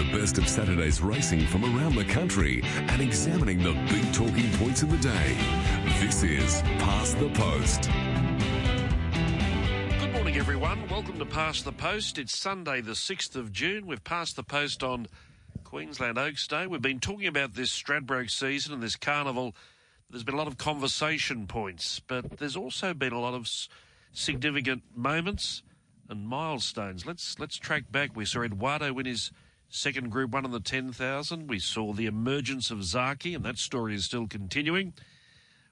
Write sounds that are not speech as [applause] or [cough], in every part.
the best of Saturday's racing from around the country and examining the big talking points of the day. This is Past the Post. Good morning, everyone. Welcome to Past the Post. It's Sunday, the 6th of June. We've passed the post on Queensland Oaks Day. We've been talking about this Stradbroke season and this carnival. There's been a lot of conversation points, but there's also been a lot of significant moments and milestones. Let's let's track back. We saw Eduardo win his second Group One on the ten thousand. We saw the emergence of Zaaki, and that story is still continuing.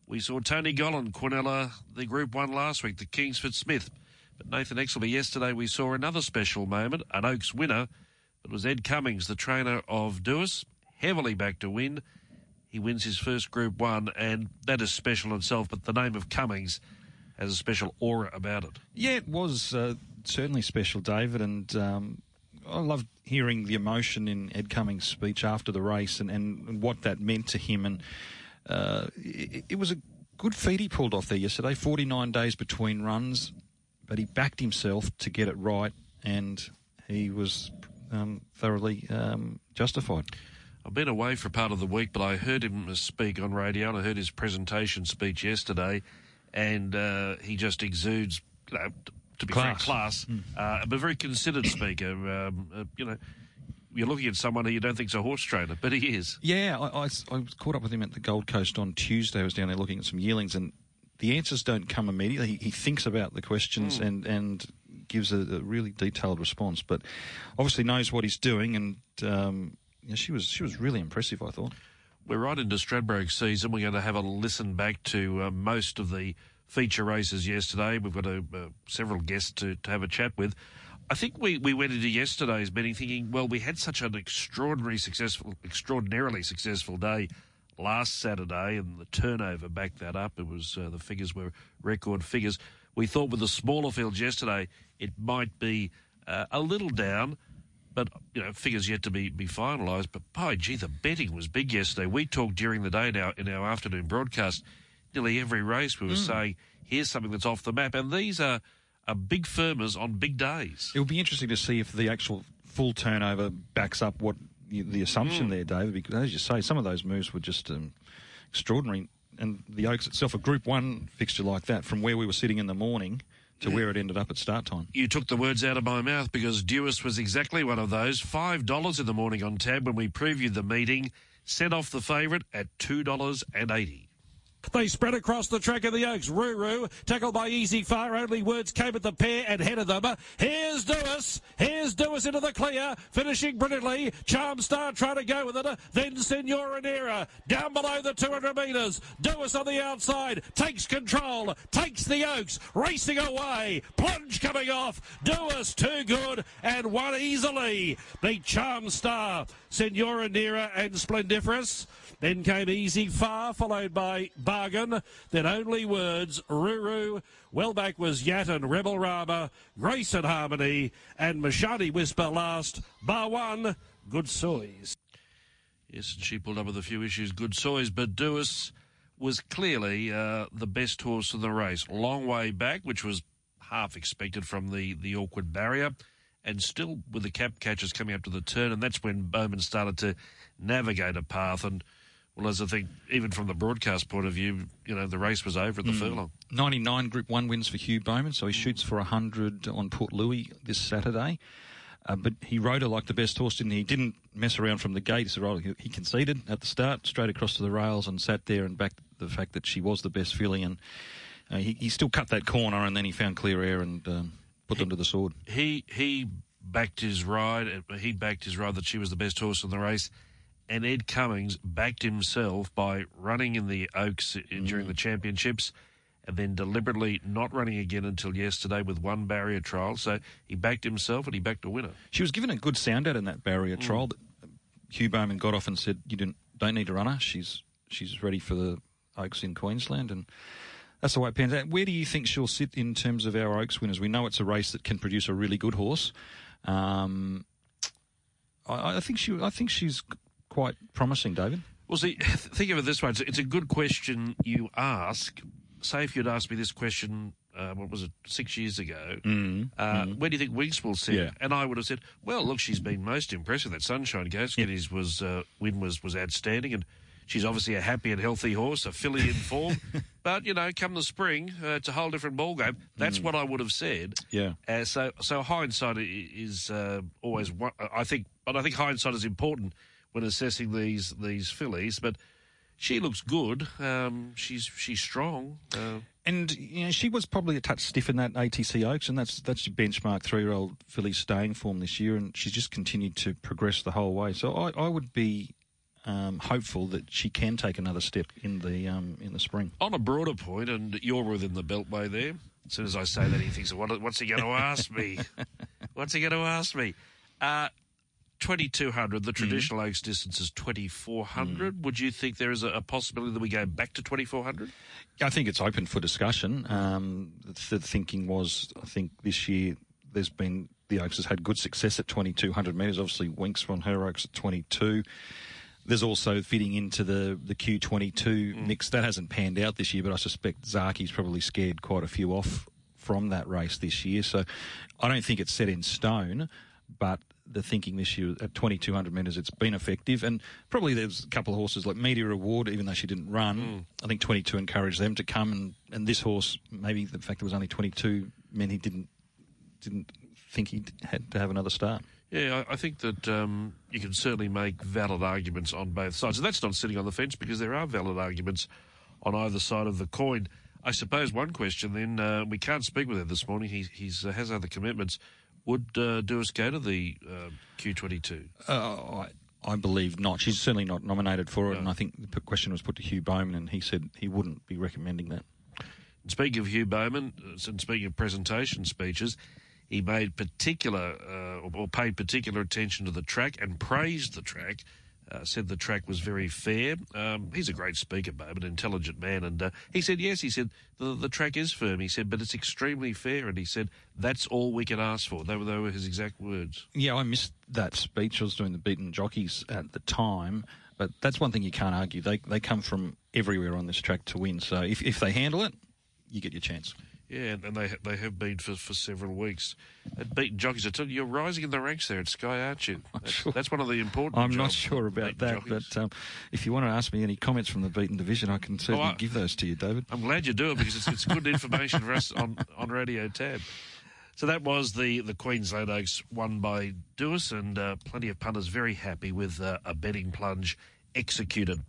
We saw Tony Gollan, Quinella, the Group One last week, the Kingsford Smith. But Nathan Exelby yesterday, we saw another special moment, an Oaks winner. It was Ed Cummings, the trainer of Duais, heavily back to win. He wins his first Group One, and that is special in itself. But the name of Cummings has a special aura about it. Yeah, it was uh, certainly special, David, and um, I loved hearing the emotion in Ed Cummings' speech after the race and, and what that meant to him. And uh, it, it was a good feat he pulled off there yesterday. Forty-nine days between runs, but he backed himself to get it right, and he was um, thoroughly um, justified. I've been away for part of the week, but I heard him speak on radio and I heard his presentation speech yesterday, and uh, he just exudes, t- to be Class. class, uh, but a very considered [coughs] speaker. Um, uh, you know, you're looking at someone who you don't think's a horse trainer, but he is. Yeah, I, I, I caught up with him at the Gold Coast on Tuesday. I was down there looking at some yearlings, and the answers don't come immediately. He, he thinks about the questions and, and gives a, a really detailed response, but obviously knows what he's doing. And um, yeah, she was she was really impressive. I thought. We're right into Stradbroke season. We're going to have a listen back to uh, most of the feature races yesterday. We've got a, uh, several guests to, to have a chat with. I think we, we went into yesterday's meeting thinking, well, we had such an extraordinary successful, extraordinarily successful day last Saturday, and the turnover backed that up. It was uh, the figures were record figures. We thought with the smaller fields yesterday, it might be uh, a little down but you know, figures yet to be, be finalised. But by gee, the betting was big yesterday. We talked during the day now in our afternoon broadcast. Nearly every race we were saying, here's something that's off the map, and these are, are big firmers on big days. It will be interesting to see if the actual full turnover backs up what the, the assumption there, David. Because as you say, some of those moves were just um, extraordinary. And the Oaks itself, a Group One fixture like that, from where we were sitting in the morning to where it ended up at start time. You took the words out of my mouth because Duais was exactly one of those. Five dollars in the morning on tab when we previewed the meeting. Sent off the favourite at two dollars and eighty. They spread across the track of the Oaks. Ruru, tackled by Easy Fire. Only words came at the pair and head of them. Here's Duais. Here's Duais into the clear. Finishing brilliantly. Charm Star trying to go with it. Then Senora Nera. Down below the 200 metres. Duais on the outside. Takes control. Takes the Oaks. Racing away. Plunge coming off. Duais too good and won easily. The Charm Star. Senora Nera and Splendiferous. Then came Easy Far, followed by Bargain. Then Only Words, Ruru. Well back was Yat and Rebel Rama, Grace and Harmony, and Mashadi Whisper last. Bar one, Good Soys. Yes, and she pulled up with a few issues. Good Soys, but Duais was clearly uh, the best horse in the race. Long way back, which was half expected from the, the awkward barrier. And still with the cap catchers coming up to the turn, and that's when Bowman started to navigate a path. And well, as I think, even from the broadcast point of view, you know, the race was over at the furlong. 99 Group 1 wins for Hugh Bowman, so he shoots for 100 on Port Louis this Saturday. Uh, but he rode her like the best horse, didn't he? He didn't mess around from the gate. He- he conceded at the start, straight across to the rails, and sat there and backed the fact that she was the best filly. And uh, he, he still cut that corner, and then he found clear air and um, put them to the sword. he he backed his ride. uh, He backed his ride that she was the best horse in the race, and Ed Cummings backed himself by running in the Oaks in, during the championships, and then deliberately not running again until yesterday with one barrier trial. So he backed himself and he backed a winner. She was given a good sound out in that barrier trial. Hugh Bowman got off and said, "You didn't, don't need to run her. She's she's ready for the Oaks in Queensland." And that's the way it pans out. Where do you think she'll sit in terms of our Oaks winners? We know it's a race that can produce a really good horse. Um, I, I think she, I think she's quite promising, David. Well, see, [laughs] think of it this way: it's, it's a good question you ask. Say if you'd asked me this question uh, what was it, six years ago, Mm, uh, where do you think Winx will sit? Yeah. And I would have said, well, look, she's been most impressive. That Sunshine Coast, Guineas was uh, win was was outstanding, and she's obviously a happy and healthy horse, a filly in form. [laughs] but you know, come the spring, uh, it's a whole different ballgame. That's what I would have said. Yeah. Uh, so so hindsight is uh, always one, I think, but I think hindsight is important when assessing these these fillies, but. She looks good. Um, she's she's strong. Uh, And you know, she was probably a touch stiff in that ATC Oaks, and that's that's your benchmark three-year-old filly staying form this year, and she's just continued to progress the whole way. So I, I would be um, hopeful that she can take another step in the um, in the spring. on a broader point, and you're within the beltway there. As soon as I say that, he thinks, what, "What's he going to ask me? [laughs] What's he going to ask me?" Uh, 2200, the mm-hmm. traditional Oaks distance is 2400. Mm. Would you think there is a, a possibility that we go back to 2400? I think it's open for discussion. Um, the thinking was, I think this year there's been the Oaks has had good success at 2200 metres. Obviously, Winx on her Oaks at 22. There's also fitting into the the Q22 mm. mix that hasn't panned out this year, but I suspect Zaaki's probably scared quite a few off from that race this year. So I don't think it's set in stone, but the thinking this year at 2200 metres, it's been effective. And probably there's a couple of horses like Media Reward, even though she didn't run. I think 22 encouraged them to come. And, and this horse, maybe the fact there was only 22 meant he didn't didn't think he had to have another start. Yeah, I, I think that um, you can certainly make valid arguments on both sides. And that's not sitting on the fence because there are valid arguments on either side of the coin. I suppose one question then, uh, we can't speak with him this morning. He he's, uh, has other commitments. Would uh, Duais go to the uh, Q22? Uh, I, I believe not. She's certainly not nominated for it, and I think the question was put to Hugh Bowman, and he said he wouldn't be recommending that. And speaking of Hugh Bowman, and speaking of presentation speeches, he made particular uh, or paid particular attention to the track and praised the track. Uh, said the track was very fair. Um, he's a great speaker, Bowman, intelligent man, and uh, he said yes. He said the, the track is firm. He said, but it's extremely fair, and he said that's all we can ask for. They were, they were his exact words. Yeah, I missed that speech. I was doing the beaten jockeys at the time, but that's one thing you can't argue. They they come from everywhere on this track to win. So if if they handle it, you get your chance. Yeah, and they they have been for, for several weeks. At beaten jockeys, I tell you, you're rising in the ranks there at Sky, aren't you? That's, sure. that's one of the important. I'm not sure about that, jockeys. but um, if you want to ask me any comments from the beaten division, I can certainly I- give those to you, David. I'm glad you do it because it's, it's good information for us on, on Radio Tab. So that was the, the Queensland Oaks won by Duais, and uh, plenty of punters very happy with uh, a betting plunge executed.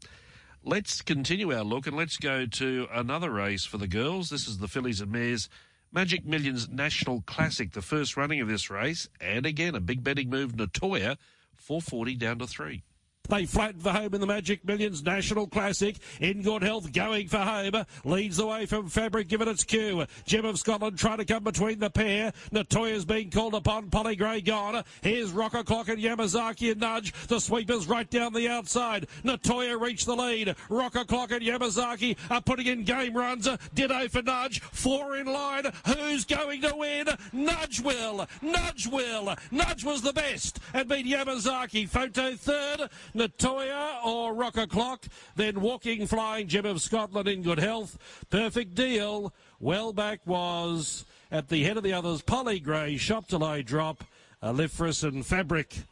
Let's continue our look and let's go to another race for the girls. This is the Fillies and Mares Magic Millions National Classic, the first running of this race, and again a big betting move. Nettoyer, 440 down to three. They flattened for home in the Magic Millions National Classic. In good health, going for home. Leads the way from Fabric, given its cue. Gem of Scotland trying to come between the pair. Nettoyer's being called upon. Polly Gray gone. Here's Rocker Clock and Yamazaki and Nudge. The sweepers right down the outside. Nettoyer reached the lead. Rocker Clock and Yamazaki are putting in game runs. Ditto for Nudge. Four in line. Who's going to win? Nudge will. Nudge will. Nudge was the best and beat Yamazaki. Photo third. Nettoyer or Rocker Clock. Then Walking Flying Gem of Scotland in good health. Perfect deal. Well back was at the head of the others. Polly Gray, Shop Delay Drop, Alifris and Fabric.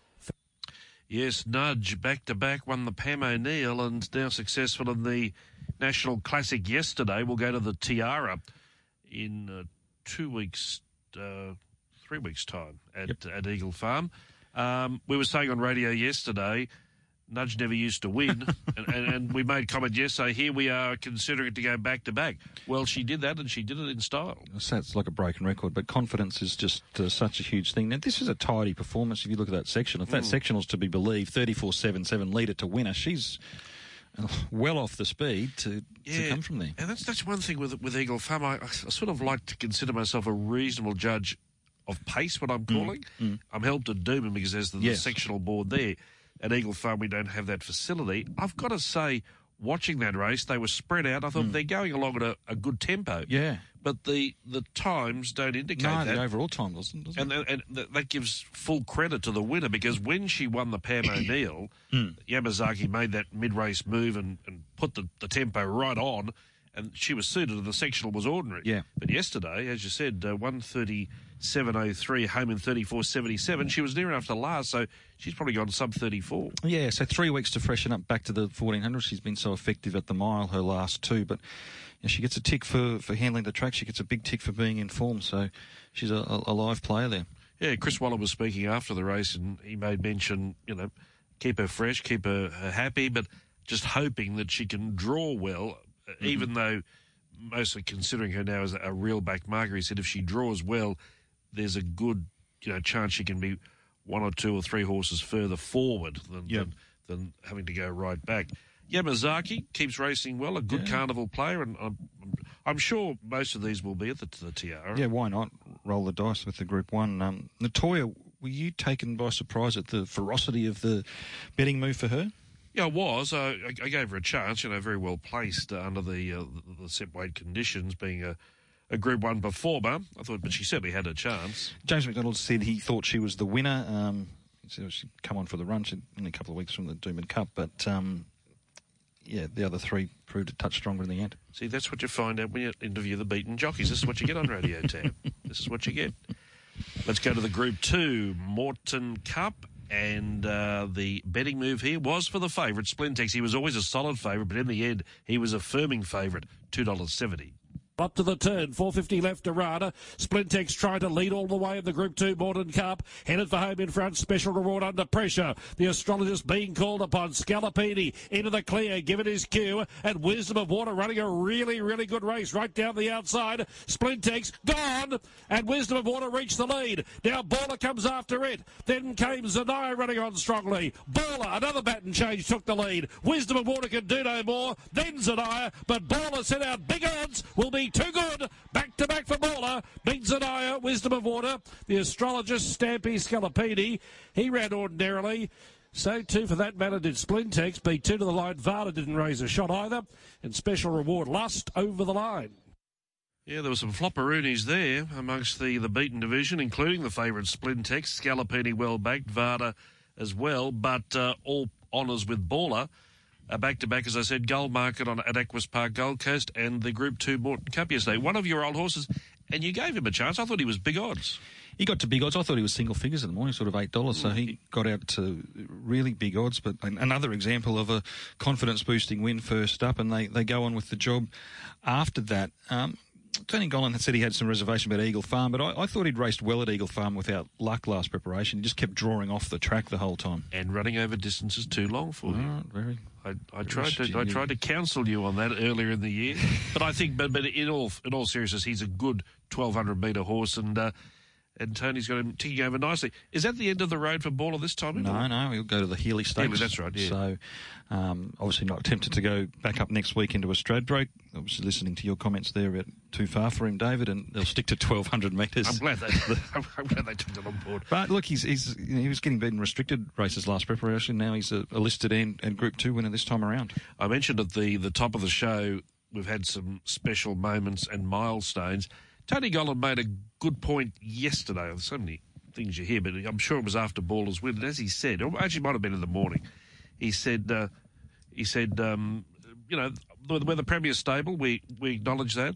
Yes, Nudge back to back won the Pam O'Neill and now successful in the National Classic yesterday. We'll go to the Tiara in uh, two weeks, uh, three weeks' time at, at Eagle Farm. Um, we were saying on radio yesterday, Nudge never used to win, [laughs] and, and, and we made comment yesterday. Here we are considering it to go back to back. Well, she did that, and she did it in style. Sounds like a broken record, but confidence is just uh, such a huge thing. Now, this is a tidy performance. If you look at that section, if that sectional's to be believed, 34.77 leader to winner, she's uh, well off the speed to, to come from there. And that's that's one thing with with Eagle Farm. I, I sort of like to consider myself a reasonable judge of pace. What I'm calling, I'm held to Doomben because there's the, the Mm, sectional board there. At Eagle Farm, we don't have that facility. I've got to say, watching that race, they were spread out. I thought they're going along at a, a good tempo. Mm. Yeah. but the the times don't indicate No, that. the overall time doesn't, doesn't And, and th- that gives full credit to the winner because when she won the Pam [coughs] O'Neill, Hmm. Yamazaki made that mid race move and, and put the, the tempo right on. and she was suited, and the sectional was ordinary. Yeah. But yesterday, as you said, uh, 137.03, home in 34.77. She was near enough to last, so she's probably gone sub 34. Yeah, so three weeks to freshen up back to the 1400. She's been so effective at the mile, her last two, but you know, she gets a tick for, for handling the track. She gets a big tick for being in form, so she's a, a, a live player there. Yeah, Chris Waller was speaking after the race, and he made mention, you know, keep her fresh, keep her, her happy, but just hoping that she can draw well, mm-hmm. even though mostly considering her now as a real back marker. He said if she draws well, there's a good you know chance she can be one or two or three horses further forward than yep. than, than, having to go right back. Yamazaki keeps racing well, a good yeah. carnival player, and I'm, I'm, sure most of these will be at the, the Tiara. Yeah, why not roll the dice with the Group One? Um, Nettoyer, were you taken by surprise at the ferocity of the betting move for her? Yeah, I was. I, I, gave her a chance. You know, very well placed under the, uh, the, the set weight conditions, being a, a Group One performer. I thought, but she certainly had a chance. James McDonald said he thought she was the winner. Um, she'd come on for the run. She'd only a couple of weeks from the Doomben Cup, but um, yeah, the other three proved a touch stronger in the end. See, that's what you find out when you interview the beaten jockeys. This is what you get on Radio Tab. [laughs] this is what you get. Let's go to the Group Two Moreton Cup and uh, the betting move here was for the favourite, Splintex. He was always a solid favourite, but in the end, he was a firming favourite, $2.70. Up to the turn, 450 left to Rada. Splintex trying to lead all the way in the Group 2 Moreton Cup. Headed for home in front, special reward under pressure. The astrologist being called upon. Scalapini into the clear, given his cue. And Wisdom of Water running a really, really good race right down the outside. Splintex gone, and Wisdom of Water reached the lead. Now Baller comes after it. Then came Zanaya running on strongly. Baller, another baton change, took the lead. Wisdom of Water can do no more. Then Zanaya, but Baller set out big odds, will be too good. Back to back for Baller. Big Zanaya, Wisdom of Water. The astrologist, Stampy Scalapini. He ran ordinarily. So too, for that matter, did Splintex. Beat two to the line. Varda didn't raise a shot either. And special reward, Lust over the line. Yeah, there were some flopperoonies there amongst the, the beaten division, including the favourite Splintex, Scalapini well backed, Varda as well, but uh, all honours with Baller back to back, as I said, Gold Market on at Equus Park, Gold Coast, and the Group Two Moreton Cup yesterday. One of your old horses, and you gave him a chance. I thought he was big odds. He got to big odds. I thought he was single figures in the morning, sort of eight dollars. So he got out to really big odds. But another example of a confidence boosting win first up, and they, they go on with the job after that. Um, Tony Gollan had said he had some reservation about Eagle Farm, but I, I, thought he'd raced well at Eagle Farm without luck last preparation. He just kept drawing off the track the whole time and running over distances too long for you. very. I, I tried to I tried to counsel you on that earlier in the year, but I think but but in all in all seriousness, he's a good twelve hundred metre horse, and uh, and Tony's got him ticking over nicely. Is that the end of the road for Baller this time? No, no, he'll go to the Healy Stakes. Healy, that's right. Yeah. So, um, obviously not tempted to go back up next week into a Stradbroke. Obviously, listening to your comments there about too far for him, David, and they'll stick to 1,200 metres. I'm glad they, [laughs] I'm glad they took it on board. But look, he's, he's you know, he was getting beaten restricted races last preparation. Now he's a, a listed and, and Group Two winner this time around. I mentioned at the the top of the show we've had some special moments and milestones. Tony Gollan made a good point yesterday. There's so many things you hear, but I'm sure it was after Baller's win. And as he said, or actually might have been in the morning, he said, uh, he said, um, you know, we're the premier stable. We we acknowledge that.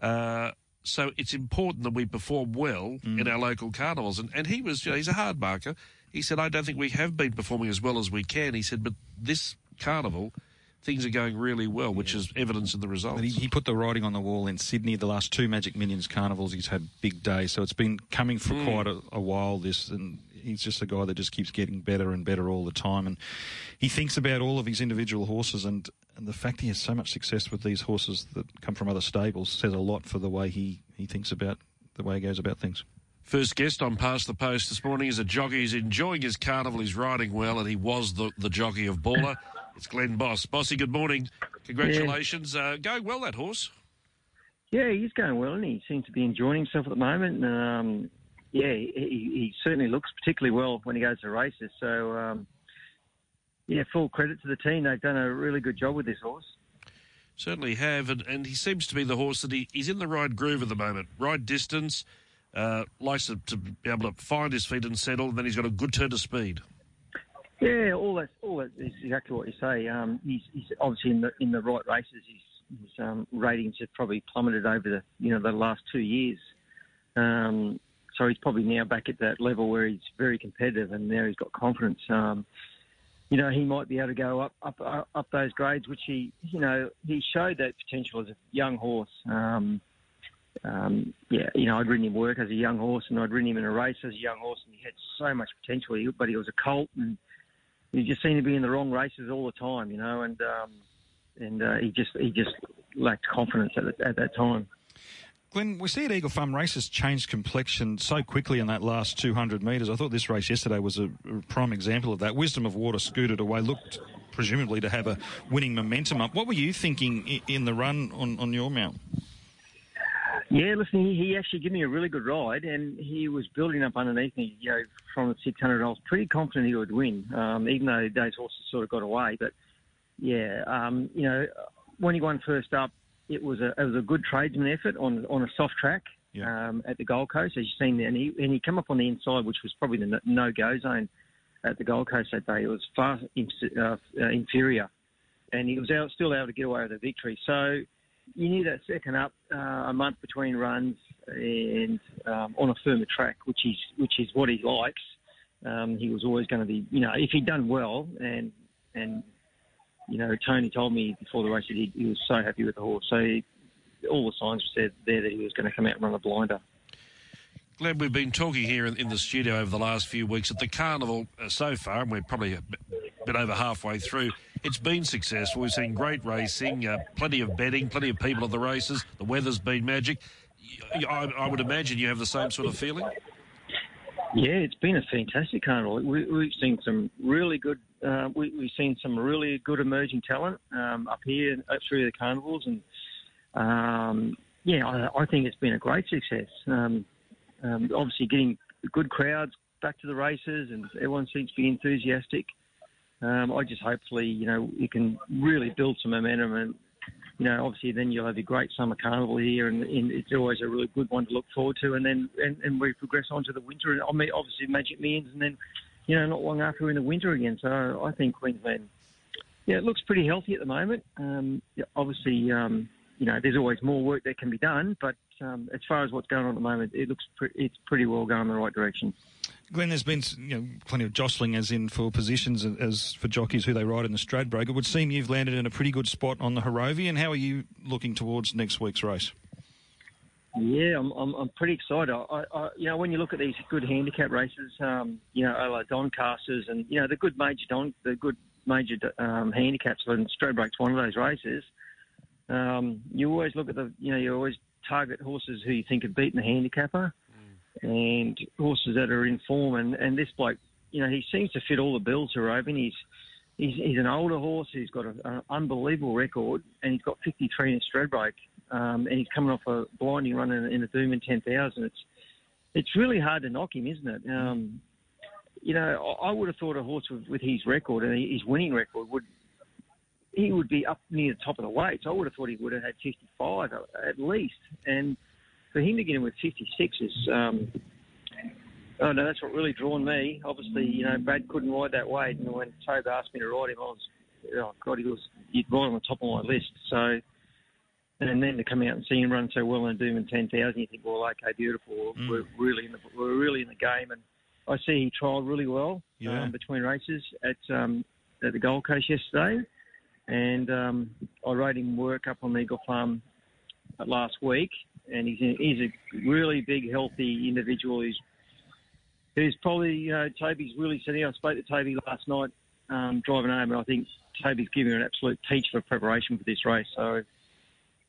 Uh, so it's important that we perform well mm. in our local carnivals. And and he was, you know, he's a hard marker. He said, I don't think we have been performing as well as we can. He said, but this carnival things are going really well, which yeah. is evidence in the results. He, he, put the writing on the wall in Sydney. The last two Magic Millions carnivals, he's had big days. So it's been coming for mm. quite a, a, while. This and he's just a guy that just keeps getting better and better all the time. And he thinks about all of his individual horses, and, and the fact he has so much success with these horses that come from other stables says a lot for the way he, he thinks about the way he goes about things. First guest on Past the Post this morning is a jockey. He's enjoying his carnival. He's riding well, and he was the, the jockey of Baller. [laughs] It's Glenn Boss. Bossy, good morning. Congratulations. Yeah. Uh, going well, that horse. Yeah, he's going well, and he seems to be enjoying himself at the moment. Um, yeah, he, he, certainly looks particularly well when he goes to races. So, um, yeah, full credit to the team. They've done a really good job with this horse. Certainly have, and, and he seems to be the horse that he, he's in the right groove at the moment. Right distance, uh, likes to, to be able to find his feet and settle, and then he's got a good turn to speed. Yeah, all that, all that is exactly what you say. Um, he's, he's, obviously in the in the right races. He's His um, ratings have probably plummeted over the you know the last two years. Um, so he's probably now back at that level where he's very competitive, and now he's got confidence. Um, you know, he might be able to go up up up those grades, which he you know he showed that potential as a young horse. Um, um, yeah, you know, I'd ridden him work as a young horse, and I'd ridden him in a race as a young horse, and he had so much potential. But he was a colt, and he just seemed to be in the wrong races all the time, you know, and um, and uh, he just he just lacked confidence at, at that time. Glenn, we see at Eagle Farm races change complexion so quickly in that last 200 metres. I thought this race yesterday was a prime example of that. Wisdom of Water scooted away, looked presumably to have a winning momentum up. What were you thinking in the run on, on your mount? Yeah, listen, he, he actually gave me a really good ride, and he was building up underneath me, you know, from the 600. I was pretty confident he would win, um, even though those horses sort of got away. But yeah, um, you know, when he won first up, it was a it was a good tradesman effort on on a soft track yeah. um, at the Gold Coast, as you've seen there, and he and he came up on the inside, which was probably the no go zone at the Gold Coast that day. It was far uh, uh, inferior, and he was out, still able to get away with a victory. So you need that second up uh, a month between runs and um, on a firmer track, which is which is what he likes. Um, he was always going to be, you know, if he'd done well and and you know Tony told me before the race that he, he was so happy with the horse. So he, all the signs said there that he was going to come out and run a blinder. Glad we've been talking here in, in, the studio over the last few weeks at the carnival uh, so far, and we're probably a bit, bit over halfway through. It's been successful. We've seen great racing, uh, plenty of betting, plenty of people at the races. The weather's been magic. I, I, would imagine you have the same sort of feeling. Yeah, it's been a fantastic carnival. We, have seen some really good. Uh, we, have seen some really good emerging talent um, up here through the carnivals, and um, yeah, I, I, think it's been a great success. Um, um, obviously, getting good crowds back to the races, and everyone seems to be enthusiastic. Um, I just hopefully, you know, you can really build some momentum and, you know, obviously then you'll have a great summer carnival here and, and it's always a really good one to look forward to. And then and, and we progress on to the winter and I obviously Magic Millions and then, you know, not long after we're in the winter again. So I think Queensland, yeah, it looks pretty healthy at the moment. Um, obviously, um, you know, there's always more work that can be done, but um, as far as what's going on at the moment, it looks pre- it's pretty well going in the right direction. Glenn, there's been you know, plenty of jostling, as in for positions, as for jockeys who they ride in the Stradbroke. It would seem you've landed in a pretty good spot on the Harrovian. How are you looking towards next week's race? Yeah, I'm, I'm, I'm pretty excited. I, I, you know, when you look at these good handicap races, um, you know, like Doncasters and you know the good major Don, the good major um, handicaps, and Stradbroke's one of those races. Um, you always look at the, you know, you always target horses who you think have beaten the handicapper and horses that are in form. And, and this bloke, you know, he seems to fit all the bills for Robin. He's, he's he's an older horse. He's got an unbelievable record, and he's got 53 in Stradbroke, um, and he's coming off a blinding run in, in the Doomben 10,000. It's it's really hard to knock him, isn't it? Um, you know, I would have thought a horse with, with his record and his winning record would he would be up near the top of the weights. I would have thought he would have had 55 at least, and for him to get in with 56 is, um, oh no, that's what really drawn me. Obviously, you know, Brad couldn't ride that weight, and when Tobe asked me to ride him, I was, oh God, he was right on the top of my list. So, and then to come out and see him run so well in Doomben 10,000, you think, well, okay, beautiful. Mm. We're really in the we're really in the game, and I see he trialled really well yeah. um, between races at um, at the Gold Coast yesterday, and um, I rode him work up on the Eagle Farm last week, and he's a, he's a really big, healthy individual. He's he's probably you know Toby's really sitting. I spoke to Toby last night um, driving home, and I think Toby's giving an absolute teach for preparation for this race. So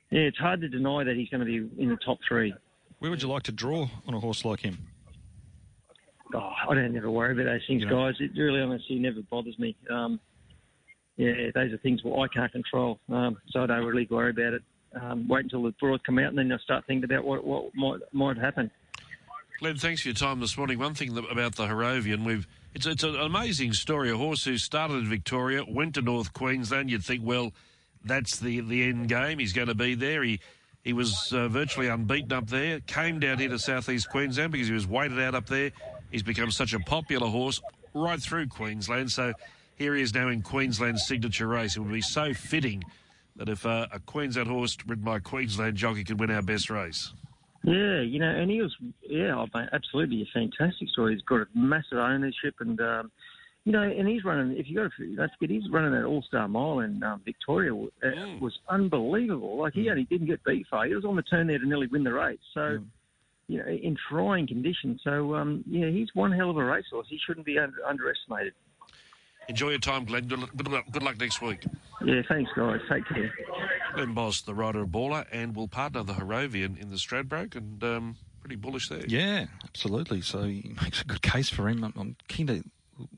yeah, it's hard to deny that he's going to be in the top three. Where would you like to draw on a horse like him? Oh, I don't ever worry about those things, you know. guys. It really honestly never bothers me. Um, yeah, those are things well, I can't control, um, so I don't really worry about it um, wait until the broads come out, and then they'll start thinking about what, what might might happen. Glenn, thanks for your time this morning. One thing about the Harrovian, we've it's it's an amazing story. A horse who started in Victoria, went to North Queensland. You'd think, well, that's the the end game. He's going to be there. He he was uh, virtually unbeaten up there. Came down here to southeast Queensland because he was weighted out up there. He's become such a popular horse right through Queensland. So here he is now in Queensland's signature race. It would be so fitting that if uh, a Queensland horse ridden by a Queensland jockey could win our best race. Yeah, you know, and he was, yeah, oh, mate, absolutely a fantastic story. He's got a massive ownership, and um, you know, and he's running. If you got to, don't forget, he's running that All Star Mile in um, Victoria. It Mm. was unbelievable. Like he only didn't get beat far. He was on the turn there to nearly win the race. So. Mm. You know, in trying conditions. So, um, yeah, he's one hell of a racehorse. He shouldn't be under, underestimated. Enjoy your time, Glenn. Good, luck- good, luck, good luck next week. Yeah, thanks, guys. Take care. Glenn Boss, the rider of Baller, and will partner the Harrovian in the Stradbroke, and um, pretty bullish there. Yeah, absolutely. So he [laughs] makes a good case for him. I'm, I'm keen to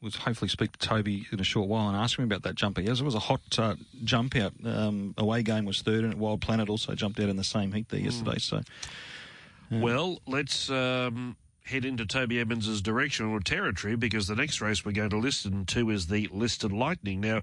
was hopefully speak to Toby in a short while and ask him about that jump out. It was a hot uh, jump out. Um, away game was third, and Wild Planet also jumped out in the same heat there yesterday. So Well, let's um, head into Toby Evans' direction or territory because the next race we're going to listen to is the Listed Lightning. Now,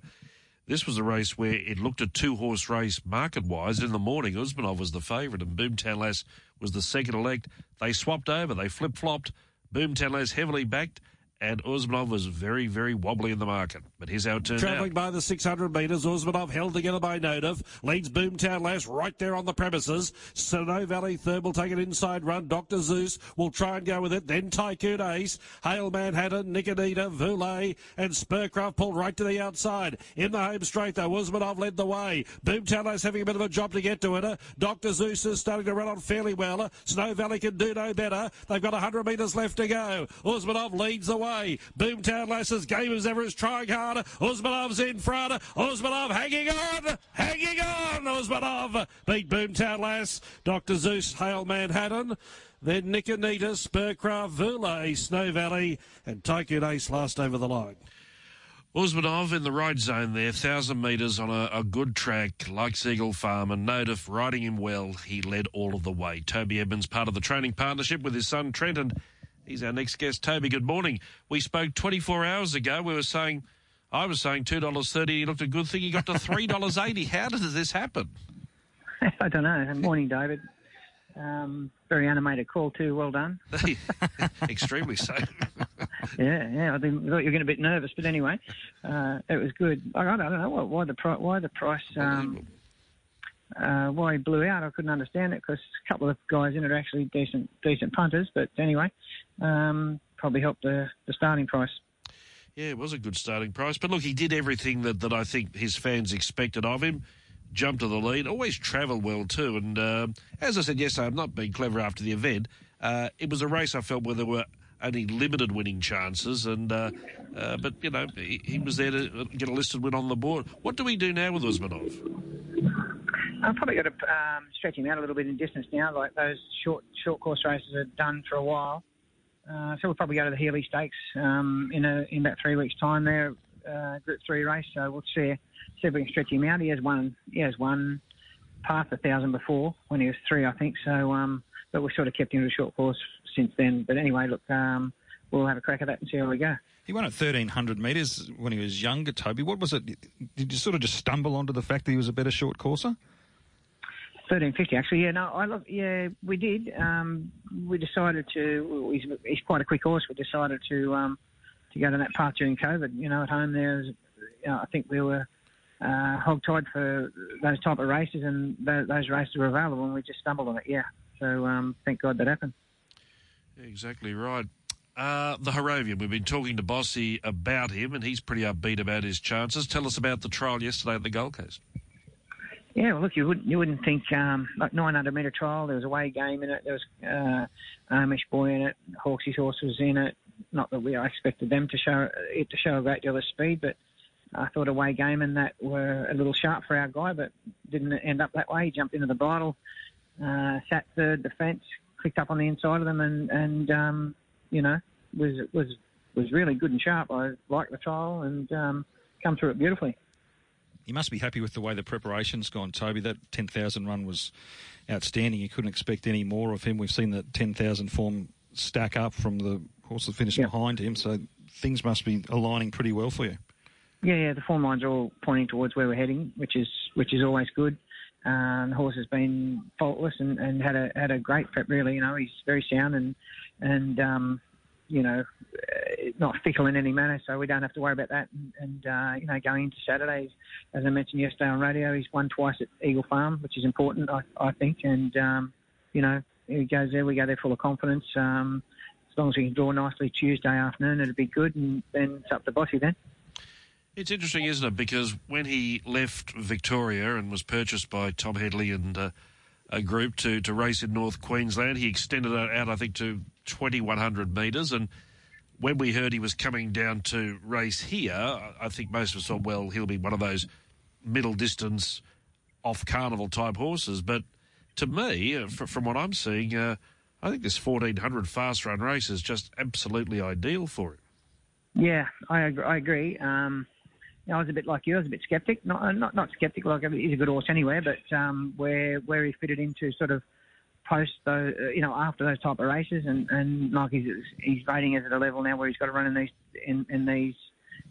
this was a race where it looked a two horse race market wise. In the morning, Usmanov was the favourite and Boomtown Lass was the second elect. They swapped over, they flip flopped. Boomtown Lass heavily backed, and Usmanov was very, very wobbly in the market. But here's it turned Travelling by the 600 metres, Usmanov held together by Nothdurft, leads Boomtown Lass right there on the premises. Snow Valley Third will take an inside run. Dr. Zeus will try and go with it. Then Tycoon Ace, Hale Manhattan, Nikonita, Voulet, and Spurcraft pulled right to the outside. In the home straight though, Usmanov led the way. Boomtown Lass having a bit of a job to get to it. Dr. Zeus is starting to run on fairly well. Snow Valley can do no better. They've got 100 metres left to go. Usmanov leads the way. Boomtown Lass's game as ever is trying harder. Usmanov's in front. Usmanov hanging on. Hanging on. Usmanov beat Boomtown Lass. Dr. Zeus, Hale Manhattan. Then Nikonita, Spurcraft, Vule, Snow Valley, and Tycoon Ace last over the line. Usmanov in the right zone there, 1,000 metres on a, a good track like Seagull Farm and Nothdurft riding him well. He led all of the way. Toby Evans, part of the training partnership with his son Trent, and he's our next guest. Toby, good morning. We spoke 24 hours ago. We were saying, I was saying $2.30. He looked a good thing. He got to [laughs] $3.80. How did this happen? [laughs] I don't know. Morning, David. Um, very animated call too. Well done. [laughs] Extremely so. Yeah, yeah. I think- thought you were getting a bit nervous, but anyway, uh, it was good. I, I don't know why the pri- why the price um, uh, why he blew out. I couldn't understand it because a couple of guys in it are actually decent decent punters. But anyway, um, probably helped the, the starting price. Yeah, it was a good starting price. But look, he did everything that, that I think his fans expected of him. Jumped to the lead, always travelled well too. And uh, as I said yesterday, I'm not being clever after the event. Uh, it was a race I felt where there were only limited winning chances, and uh, uh, but you know he, he was there to get a listed win on the board. What do we do now with Usmanov? I've probably got to um, stretch him out a little bit in distance now, like those short short course races are done for a while. Uh, so we'll probably go to the Healy Stakes um, in a, in about three weeks' time. There, uh, Group Three race. So we'll see see if we can stretch him out. He has one he has won past a thousand before when he was three, I think. So, um, but we've sort of kept him to a short course since then. But anyway, look, um, we'll have a crack at that and see how we go. he won at 1300 metres when he was younger. Toby, what was it? Did you sort of just stumble onto the fact that he was a better short courser? Thirteen fifty, actually. Yeah, no, I love. Yeah, we did. Um, we decided to. He's, he's quite a quick horse. We decided to um, to go to that path during COVID. You know, at home there, you know, I think we were uh, hog-tied for those type of races, and th- those races were available, and we just stumbled on it. Yeah. So um, thank God that happened. Exactly right. Uh, the Harrovian, we've been talking to Bossy about him, and he's pretty upbeat about his chances. Tell us about the trial yesterday at the Gold Coast. Yeah, well, look, you wouldn't you wouldn't think um, like 900 metre trial. There was a away game in it. There was uh, Amish boy in it. Hawksy's horse was in it. Not that we I expected them to show it to show a great deal of speed, but I thought away game and that were a little sharp for our guy, but didn't end up that way. He jumped into the bridle, uh, sat third defence, clicked up on the inside of them, and and um, you know was was was really good and sharp. I liked the trial and um, come through it beautifully. You must be happy with the way the preparation's gone, Toby. That 10,000 run was outstanding. You couldn't expect any more of him. We've seen that 10,000 form stack up from the horse that finished behind him, so things must be aligning pretty well for you. Yeah, yeah, the form lines are all pointing towards where we're heading, which is which is always good. Um, the horse has been faultless and, and had a had a great prep. Really, you know, he's very sound and and um, you know, uh, not fickle in any manner, so we don't have to worry about that. And, and uh, you know, going into Saturdays, as I mentioned yesterday on radio, he's won twice at Eagle Farm, which is important, I, I think. And um, you know, he goes there, we go there full of confidence. Um, as long as we can draw nicely Tuesday afternoon, it'll be good, and then it's up to Bossy then. It's interesting, isn't it? Because when he left Victoria and was purchased by Tom Headley and uh, a group to, to race in North Queensland, he extended it out, I think, to 2,100 metres. And when we heard he was coming down to race here, I think most of us thought, well, he'll be one of those middle distance off carnival type horses. But to me, uh, from what I'm seeing, uh, I think this 1400 fast run race is just absolutely ideal for him. Yeah, I agree. I agree. Um, you know, I was a bit like you. I was a bit sceptic. Not uh, not not sceptic. Like he's a good horse anywhere, but um, where where he fitted into sort of post those, uh, you know, after those type of races, and and like he's he's rating is at a level now where he's got to run in these in, in these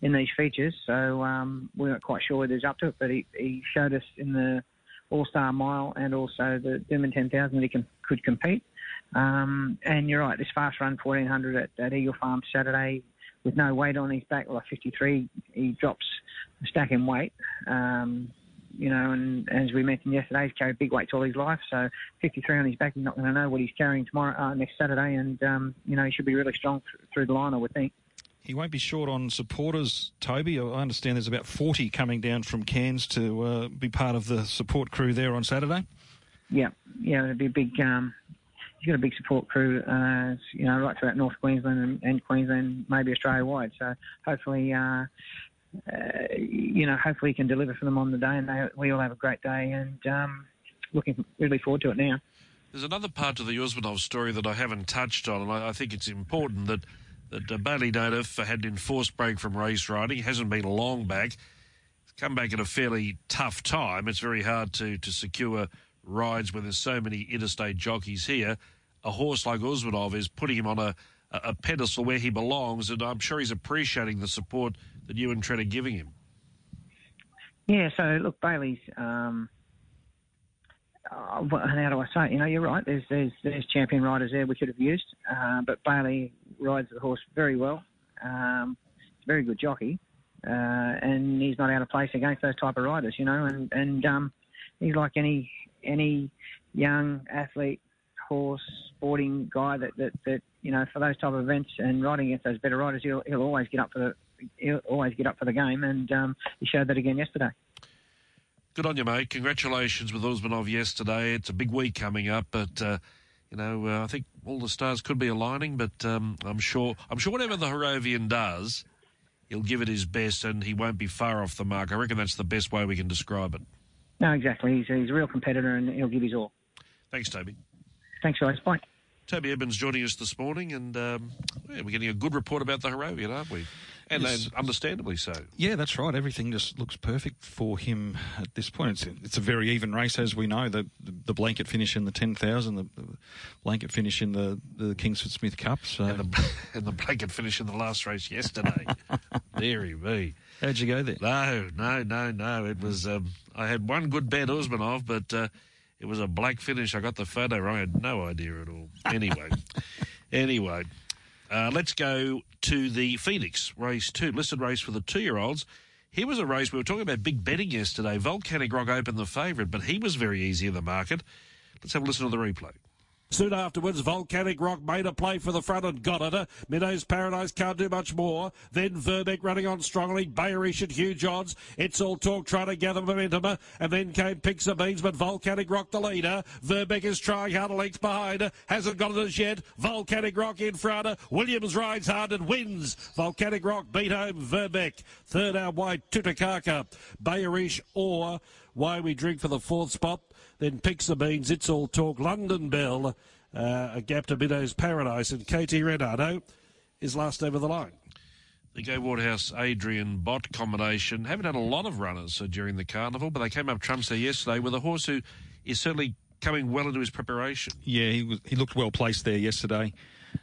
in these features. So um, we weren't quite sure whether he's up to it, but he, he showed us in the All Star Mile and also the Doomben 10,000 that he can, could compete. Um, and you're right, this fast run 1400 at, at Eagle Farm Saturday with no weight on his back, like 53, he drops a stack in weight. Um, you know, and as we mentioned yesterday, he's carried big weights all his life. So 53 on his back, he's not going to know what he's carrying tomorrow, uh, next Saturday, and um, you know he should be really strong th- through the line, I would think. He won't be short on supporters, Toby. I understand there's about 40 coming down from Cairns to uh, be part of the support crew there on Saturday. Yeah, yeah, it'll be a big, um, he's got a big support crew, uh, you know, right throughout North Queensland and, and Queensland, maybe Australia wide. So hopefully, uh, uh, you know, hopefully he can deliver for them on the day, and they, we all have a great day. And um, looking really forward to it now. There's another part to the Usmanov story that I haven't touched on, and I, I think it's important that that uh, Baylee Nothdurft had an enforced break from race riding. Hasn't been long back. come back at a fairly tough time. It's very hard to to secure rides when there's so many interstate jockeys here a horse like Usmanov is putting him on a, a pedestal where he belongs, and I'm sure he's appreciating the support that you and Trent are giving him. Yeah, so look, Bailey's. Um, uh, how do I say? It? You know, you're right. There's there's there's champion riders there we could have used, uh, but Bailey rides the horse very well. Um, very good jockey, uh, and he's not out of place against those type of riders. You know, and and um, he's like any any young athlete horse sporting guy that, that, that you know for those type of events and riding against those better riders, he'll, he'll always get up for the he'll always get up for the game, and um, he showed that again yesterday. Good on you, mate. Congratulations with Usmanov yesterday. It's a big week coming up, but uh, you know uh, I think all the stars could be aligning. But um, I'm sure I'm sure whatever the Harrovian does, he'll give it his best, and he won't be far off the mark. I reckon that's the best way we can describe it. No, exactly. He's, he's a real competitor, and he'll give his all. Thanks, Toby. Thanks, guys. Bye. Toby Evans joining us this morning, and um, yeah, we're getting a good report about the Harrovian, aren't we? And, yes. and, understandably so. Yeah, that's right. Everything just looks perfect for him at this point. It's, it's a very even race, as we know. The the, the blanket finish in the ten thousand, the, the, blanket finish in the the Kingsford Smith Cup, so and the, [laughs] and the blanket finish in the last race yesterday. [laughs] Deary me. How'd you go there? No, no, no, no. It was. Um, I had one good bet Usmanov, but. Uh, it was a black finish. I got the photo wrong. I had no idea at all. [laughs] Anyway, anyway, uh, let's go to the Phoenix race two, listed race for the two-year-olds. Here was a race we were talking about big betting yesterday. Volcanic Rock opened the favourite, but he was very easy in the market. Let's have a listen to the replay. Soon afterwards, Volcanic Rock made a play for the front and got it. Meadows Paradise can't do much more. Then Verbeck running on strongly. Bayerish at huge odds. It's all talk trying to gather momentum. And then came Pixar Beans, but Volcanic Rock the leader. Verbeck is trying hard, a length behind. Hasn't got it as yet. Volcanic Rock in front. Williams rides hard and wins. Volcanic Rock beat home Verbeck. Third out wide, Tutakaka. Bayerish or Why We Drink for the fourth spot. Then picks the Beans, It's All Talk, London Bell, uh, a gap to Meadows Paradise, and Katie Renardo is last over the line. The Gai Waterhouse Adrian Bott combination haven't had a lot of runners uh, during the carnival, but they came up trumps there yesterday with a horse who is certainly coming well into his preparation. Yeah, he was, he looked well placed there yesterday.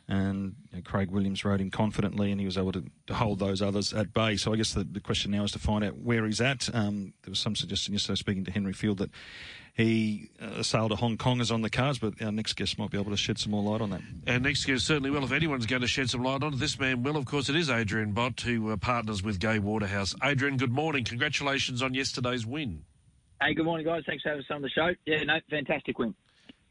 And you know, Craig Williams rode him confidently, and he was able to, to hold those others at bay. So I guess the, the question now is to find out where he's at. Um, there was some suggestion yesterday, speaking to Henry Field, that he uh, sailed to Hong Kong is on the cards, but our next guest might be able to shed some more light on that. Our next guest certainly will. If anyone's going to shed some light on it, this man will. Of course, it is Adrian Bott, who uh, partners with Gai Waterhouse. Adrian, good morning. Congratulations on yesterday's win. Hey, good morning, guys. Thanks for having us on the show. Yeah, no, fantastic win.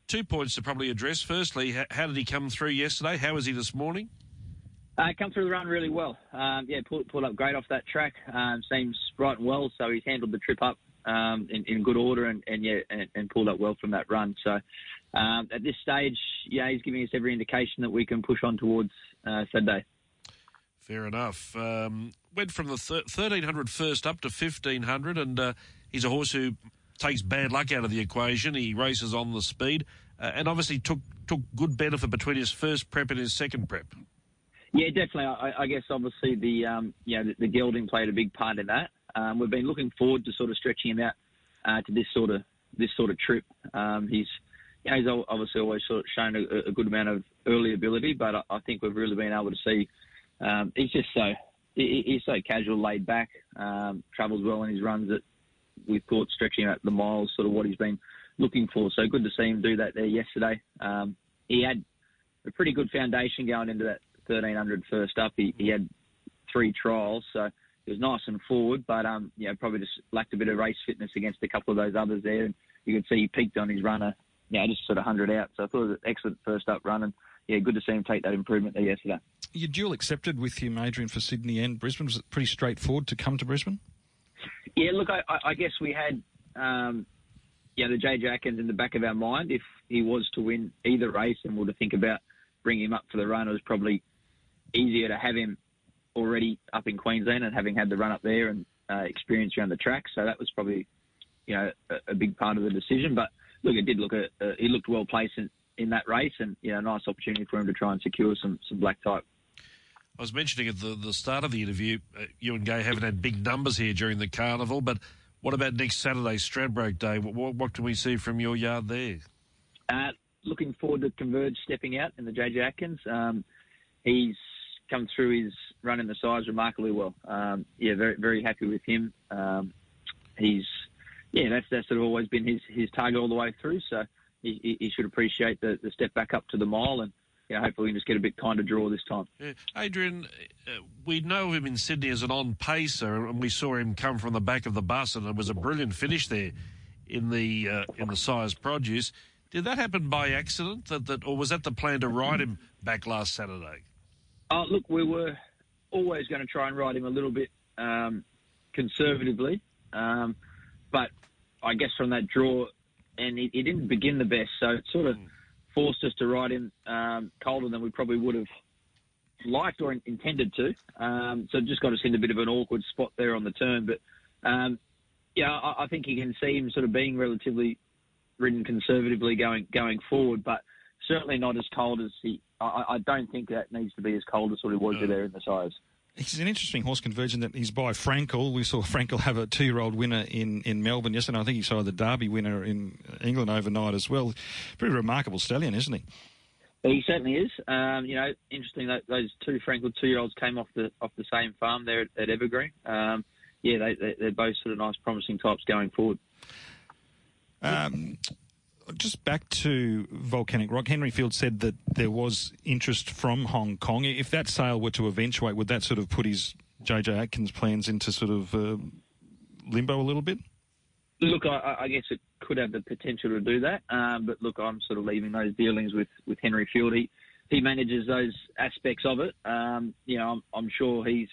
Two points to probably address. Firstly, how did he come through yesterday? How was he this morning? Uh, come through the run really well. Um, yeah, pulled, pulled up great off that track. Um, seems right and well, so he's handled the trip up um, in, in, good order and, and yeah, and, and, pulled up well from that run. So um, at this stage, yeah, he's giving us every indication that we can push on towards uh, Saturday. Fair enough. Um, went from the thir- 1300 first up to 1500, and uh, he's a horse who takes bad luck out of the equation. He races on the speed, uh, and obviously took took good benefit between his first prep and his second prep. Yeah, definitely. I, I guess obviously the um, you know the, the, gelding played a big part in that. Um, we've been looking forward to sort of stretching him out uh, to this sort of this sort of trip. Um, he's you know, he's obviously always sort of shown a, a, good amount of early ability, but I, I think we've really been able to see um, he's just so he, he's so casual, laid back, um, travels well in his runs that we thought stretching out the miles, sort of what he's been looking for. So good to see him do that there yesterday. Um, he had a pretty good foundation going into that 1300 first up. He, he had three trials, so he was nice and forward, but um, you know, probably just lacked a bit of race fitness against a couple of those others there. And you could see he peaked on his runner, you know, just sort of 100 out. So I thought it was an excellent first up run, and yeah, good to see him take that improvement there yesterday. You dual accepted with him, Adrian, for Sydney and Brisbane. Was it pretty straightforward to come to Brisbane? Yeah, look, I, I guess we had, um, yeah, the JJ Atkins in the back of our mind. If he was to win either race and we're to think about bringing him up for the run, it was probably easier to have him already up in Queensland and having had the run up there and uh, experience around the track. So that was probably, you know, a, a big part of the decision. But look, it did look at, uh, he looked well placed in, in that race, and you know, nice opportunity for him to try and secure some some black type. I was mentioning at the, the start of the interview, uh, you and Gai haven't had big numbers here during the carnival, but what about next Saturday, Stradbroke Day? What, what can we see from your yard there? Uh, looking forward to Converge stepping out in the JJ Atkins. Um, he's come through his run in the Sires' remarkably well. Um, yeah, very very happy with him. Um, he's yeah, that's that's sort of always been his his target all the way through. So he, he should appreciate the, the step back up to the mile and yeah, hopefully we can just get a bit kinder draw this time. Yeah. Adrian, uh, we know him in Sydney as an on pacer, and we saw him come from the back of the bus, and it was a brilliant finish there in the uh, in the Sires' Produce. Did that happen by accident, that, that, or was that the plan to ride him back last Saturday? Uh, look, we were always going to try and ride him a little bit um, conservatively, um, but I guess from that draw, and he, he, didn't begin the best, so it sort of. Mm forced us to ride him um, colder than we probably would have liked or in, intended to. Um, so it just got us in a bit of an awkward spot there on the turn. But um, yeah, I, I, think you can see him sort of being relatively ridden conservatively going going forward, but certainly not as cold as he. I, I don't think that needs to be as cold as what he was no. there in the Sires'. He's an interesting horse conversion that he's by Frankel. We saw Frankel have a two-year-old winner in, in Melbourne yesterday. I think he saw the Derby winner in England overnight as well. Pretty remarkable stallion, isn't he? He certainly is. Um, you know, interesting that those two Frankel two-year-olds came off the off the same farm there at, at Evergreen. Um, yeah, they, they, they're both sort of nice, promising types going forward. Um, just back to Volcanic Rock, Henry Field said that there was interest from Hong Kong. If that sale were to eventuate, would that sort of put his JJ Atkins plans into sort of uh, limbo a little bit? Look, I, I, guess it could have the potential to do that, um, but look, I'm sort of leaving those dealings with, with Henry Field. He, he manages those aspects of it. Um, you know, I'm, I'm sure he's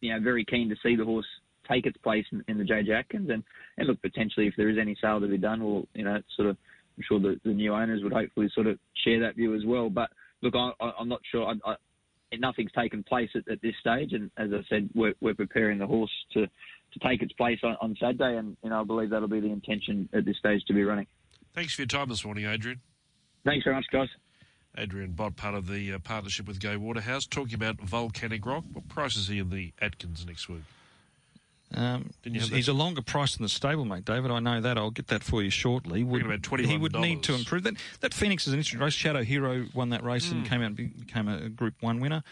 you know very keen to see the horse take its place in, in the JJ Atkins. And, and look, potentially if there is any sale to be done, well, you know, sort of, I'm sure the, the new owners would hopefully sort of share that view as well. But look, I, am not sure. I, I, nothing's taken place at, at, this stage, and as I said, we're, we're preparing the horse to, to take its place on, on Saturday, and you know, I believe that'll be the intention at this stage to be running. Thanks for your time this morning, Adrian. Thanks very much, guys. Adrian Bott, part of the uh, partnership with Gai Waterhouse, talking about volcanic rock. What price is he in the Atkins next week? Um, he's, he's a longer price than the stablemate, David. I know that. I'll get that for you shortly. Would, about he would need to improve that. That Phoenix is an interesting race. Shadow Hero won that race Hmm. and came out and became a Group One winner.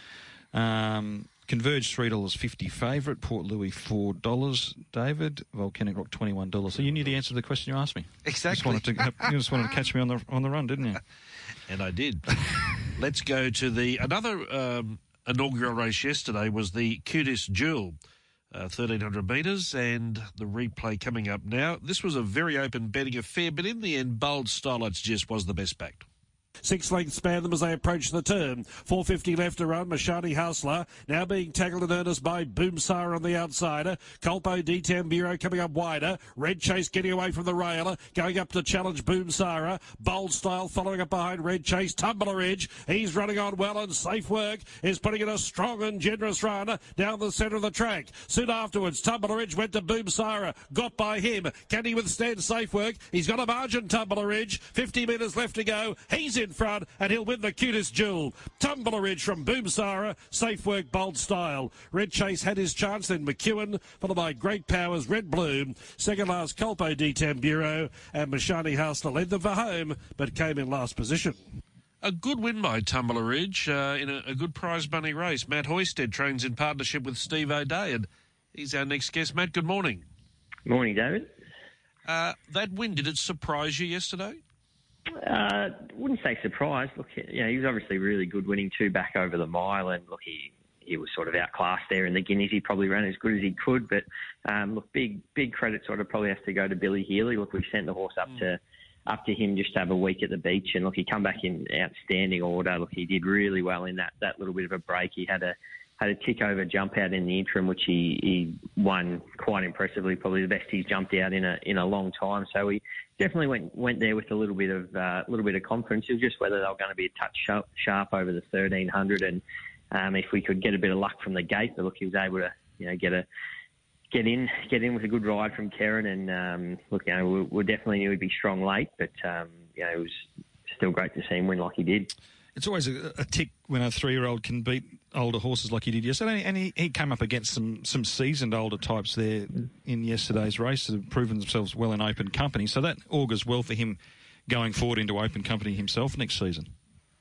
Um, Converge three dollars fifty favourite. Port Louis four dollars. David Volcanic Rock twenty one dollars. So you knew the answer to the question you asked me. Exactly. Just wanted to, you just wanted to catch me on the on the run, didn't you? [laughs] And I did. Let's go to the another um, inaugural race yesterday was the cutest jewel. Uh, 1300 metres and the replay coming up now. This was a very open betting affair, but in the end, Bold Style It's just was the best backed. Six lengths span them as they approach the turn. 450 left to run. Mashani Hustler now being tackled in earnest by Boomsire on the outsider. Colpo D Bureau coming up wider. Red Chase getting away from the railer. Going up to challenge Boomsire. Bold Style following up behind Red Chase. Tumbler Ridge. He's running on well and safe work is putting in a strong and generous run down the centre of the track. Soon afterwards, Tumbler Ridge went to Boomsire. Got by him. Can he withstand safe work? He's got a margin, Tumbler Ridge. 50 metres left to go. He's in front and he'll win the cutest jewel. Tumbler Ridge from Boomsara. Safe work, bold style. Red Chase had his chance, then McEwen, followed by Great Powers, Red Bloom. Second last, Colpo D Tamburo. And Mashani Hausler led them for home, but came in last position. A good win by Tumbler Ridge uh, in a, a good prize money race. Matt Hoysted trains in partnership with Steve O'Dea, and he's our next guest. Matt, good morning. Morning, David. Uh, that win, did it surprise you yesterday? Uh, wouldn't say surprised. Look, you know, he was obviously really good winning two back over the mile, and look, he he was sort of outclassed there in the Guineas. He probably ran as good as he could, but um, look, big big credit sort of probably has to go to Billy Healy. Look, we sent the horse up to up to him just to have a week at the beach, and look, he come back in outstanding order. Look, he did really well in that that little bit of a break. He had a had a tick over jump out in the interim, which he, he won quite impressively, probably the best he's jumped out in a in a long time. So he definitely went went there with a little bit of uh, little bit of confidence. It was just whether they were going to be a touch sharp, sharp over the 1300, and um, if we could get a bit of luck from the gate. But look, he was able to you know get a get in get in with a good ride from Karen, and um, look, you know we, we definitely knew he'd be strong late, but um, you know it was still great to see him win like he did. It's always a, a tick when a three-year-old can beat older horses like he did yesterday, and he, he came up against some some seasoned older types there in yesterday's race that have proven themselves well in open company. So that augurs well for him going forward into open company himself next season.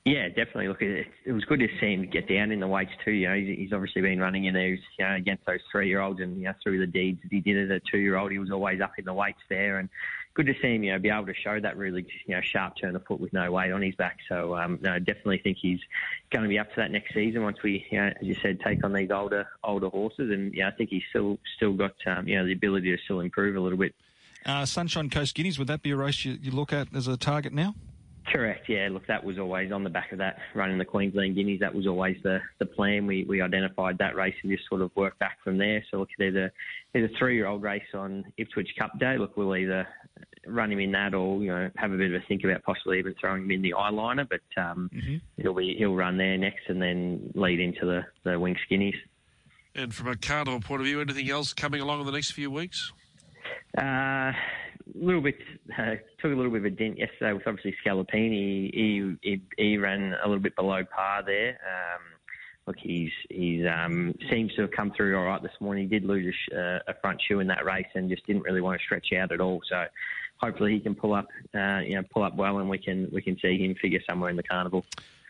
Yeah, definitely. Look, it, was good to see him get down in the weights too. You know, he's, he's obviously been running in there, you know, against those three-year-olds, and you know, through the deeds that he did as a two-year-old, he was always up in the weights there, and good to see him, you know, be able to show that really, you know, sharp turn of foot with no weight on his back. So, um, no, definitely think he's going to be up to that next season once we, you know, as you said, take on these older older horses, and yeah, I think he's still still got, um, you know, the ability to still improve a little bit. Uh, Sunshine Coast Guineas, would that be a race you, you look at as a target now? Correct. Yeah. Look, that was always on the back of that running the Queensland Guineas. That was always the, the plan. We we identified that race and just sort of worked back from there. So look, there's a there's a three year old race on Ipswich Cup Day. Look, we'll either run him in that or you know have a bit of a think about possibly even throwing him in the Eye Liner. But um, he'll be he'll run there next and then lead into the the Winx Guineas. And from a carnival point of view, anything else coming along in the next few weeks? Uh, a little bit uh, took a little bit of a dent yesterday with obviously Scalapini. He, he he ran a little bit below par there. Um, look, he's he's um, seems to have come through all right this morning. He did lose a, uh, a front shoe in that race and just didn't really want to stretch out at all. So hopefully he can pull up, uh, you know, pull up well, and we can we can see him figure somewhere in the carnival.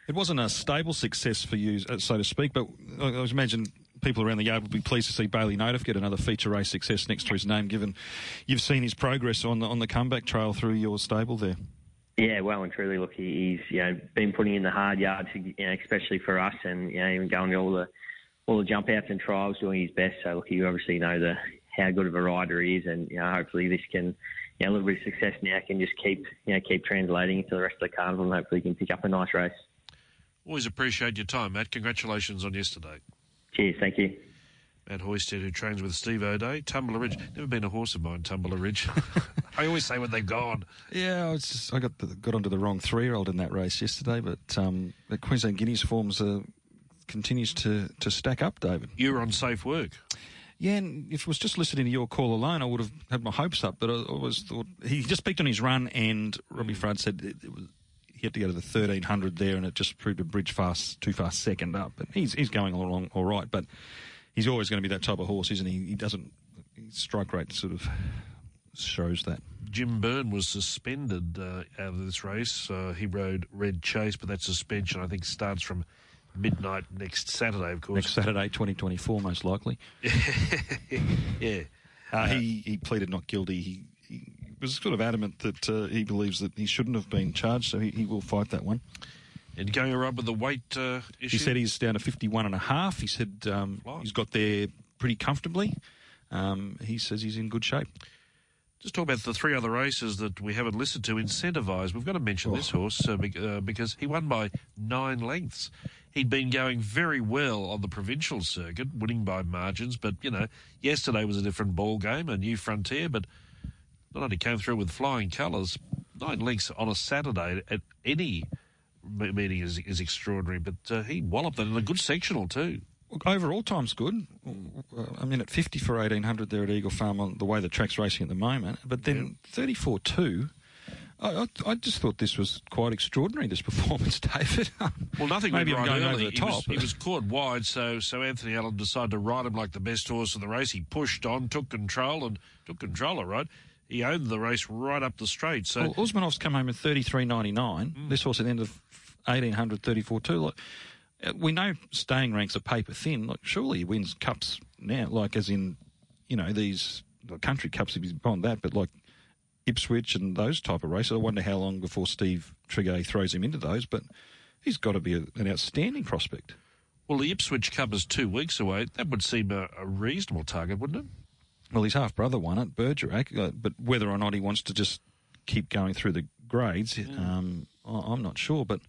It wasn't a stable success for you, uh, so to speak, but I was imagine people around the yard would be pleased to see Baylee Nothdurft get another feature race success next to his name, given you've seen his progress on the, on the comeback trail through your stable there. Yeah, well and truly, look, he- he's you know been putting in the hard yards, you know, especially for us, and you know even going to all the all the jump outs and trials, doing his best. So look, you obviously know the how good of a rider he is, and you know hopefully this can. You know, a little bit of success now can just keep, you know, keep translating into the rest of the carnival, and hopefully he can pick up a nice race. Always appreciate your time, Matt. Congratulations on yesterday. Cheers, thank you. Matt Hoysted, who trains with Steve O'Dea, Tumbler Ridge. Never been a horse of mine, Tumbler Ridge. [laughs] I always say when they've gone. Yeah, I, was just, I got the, got onto the wrong three-year-old in that race yesterday, but um, the Queensland Guineas forms uh, continues to, to stack up, David. You were on safe work. Yeah, and if it was just listening to your call alone, I would have had my hopes up. But I always thought he just peaked on his run, and Robbie Fradd said it, it was, he had to go to the thirteen hundred there, and it just proved a bridge fast, too fast second up. But he's he's going along all right, but he's always going to be that type of horse, isn't he? He doesn't his strike rate sort of shows that. Jim Byrne was suspended uh, out of this race. Uh, he rode Red Chase, but that suspension I think starts from midnight next Saturday, of course. Next Saturday, 2024, most likely. [laughs] yeah. Uh, he, he pleaded not guilty. He was sort of adamant that uh, he believes that he shouldn't have been charged, so he, he will fight that one. And going right with the weight uh, issue? He said he's down to 51 and a half. He said um, he's got there pretty comfortably. Um, he says he's in good shape. Just talk about the three other races that we haven't listened to. Incentivise. We've got to mention oh. this horse uh, because he won by nine lengths. He'd been going very well on the provincial circuit, winning by margins. But you know, yesterday was a different ball game, a new frontier. But not only came through with flying colours, nine lengths on a Saturday at any meeting is, is extraordinary. But uh, he walloped that in a good sectional too. Overall, time's good. I mean, at 50 for 1800 there at Eagle Farm on the way the track's racing at the moment. But then 34 2. I, I, just thought this was quite extraordinary, this [laughs] performance, David. [laughs] well, nothing Maybe went right going early. over the top. He was, he was, caught wide, so so Anthony Allen decided to ride him like the best horse in the race. He pushed on, took control, and took control, all right. He owned the race right up the straight. So well, Usmanov's come home at 33.99. Mm. This horse at the end of eighteen hundred thirty four 2. Like, uh, we know staying ranks are paper thin. Like, surely he wins cups now, like as in, you know, these country cups if he's beyond that, but like Ipswich and those type of races. I wonder how long before Steve Tregea throws him into those, but he's got to be a, an outstanding prospect. Well, the Ipswich Cup is two weeks away. That would seem a, a reasonable target, wouldn't it? Well, his half brother won it, Bergerac, uh, but whether or not he wants to just keep going through the grades, yeah. um, I'm not sure. But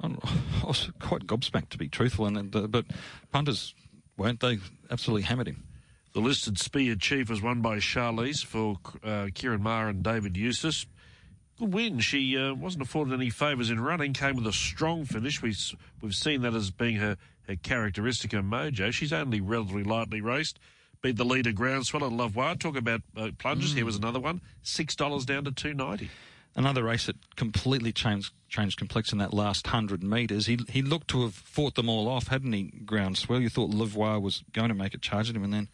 I'm, [laughs] i was quite gobsmacked, to be truthful. And uh, but punters weren't they absolutely hammered him. The listed Spear Chief was won by Charlize for uh, Ciaron Maher and David Eustace. Good win. She uh, wasn't afforded any favours in running, came with a strong finish. We, we've seen that as being her, her characteristic, her mojo. She's only relatively lightly raced. Beat the leader Groundswell and Lavoie. Talk about uh, plunges. Mm. Here was another one. $6 down to two ninety another race that completely changed changed complex in that last hundred metres. He he looked to have fought them all off, hadn't he? Groundswell. You thought Lavoie was going to make a charge at him, and then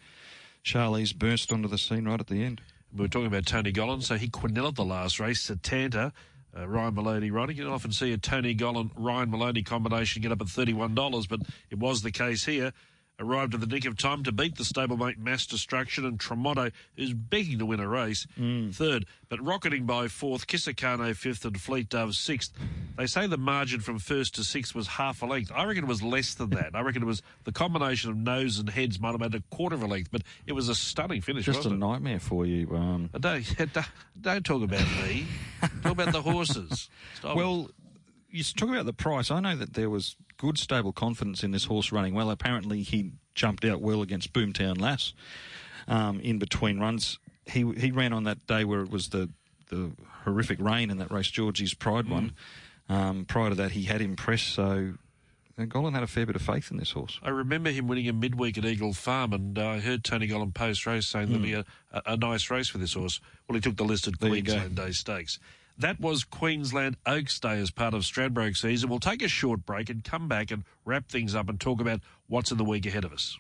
Charlize burst onto the scene right at the end. We were talking about Tony Gollan, so he quinelled the last race. Setanta, uh, Ryan Maloney riding. You don't often see a Tony Gollan Ryan Maloney combination get up at thirty one dollars, but it was the case here arrived at the nick of time to beat the stablemate Mass Destruction and Tremoto, who's begging to win a race, mm. third, but rocketing by fourth, Kisakano fifth, and Fleet Dove sixth. They say the margin from first to sixth was half a length. I reckon it was less than that. I reckon it was the combination of nose and heads might have made a quarter of a length, but it was a stunning finish. Just a it? nightmare for you. Um... [laughs] Don't, don't talk about me. talk about the horses. [laughs] Stop well. It you talk about the price. I know that there was good stable confidence in this horse running well. Apparently, he jumped out well against Boomtown Lass um, in between runs. He he ran on that day where it was the the horrific rain in that race, Georgie's Pride mm. one. Um, prior to that, he had impressed. So Gollan had a fair bit of faith in this horse. I remember him winning a midweek at Eagle Farm, and uh, I heard Tony Gollan post race saying mm. there'll be a, a, a, nice race for this horse. Well, he took the listed Queensland Day Stakes. That was Queensland Oaks Day as part of Stradbroke season. We'll take a short break and come back and wrap things up and talk about what's in the week ahead of us.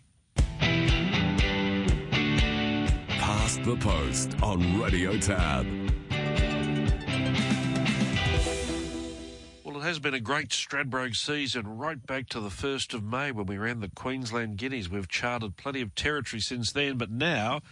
Past the Post on Radio Tab. Well, it has been a great Stradbroke season right back to the 1st of May when we ran the Queensland Guineas. We've charted plenty of territory since then, but now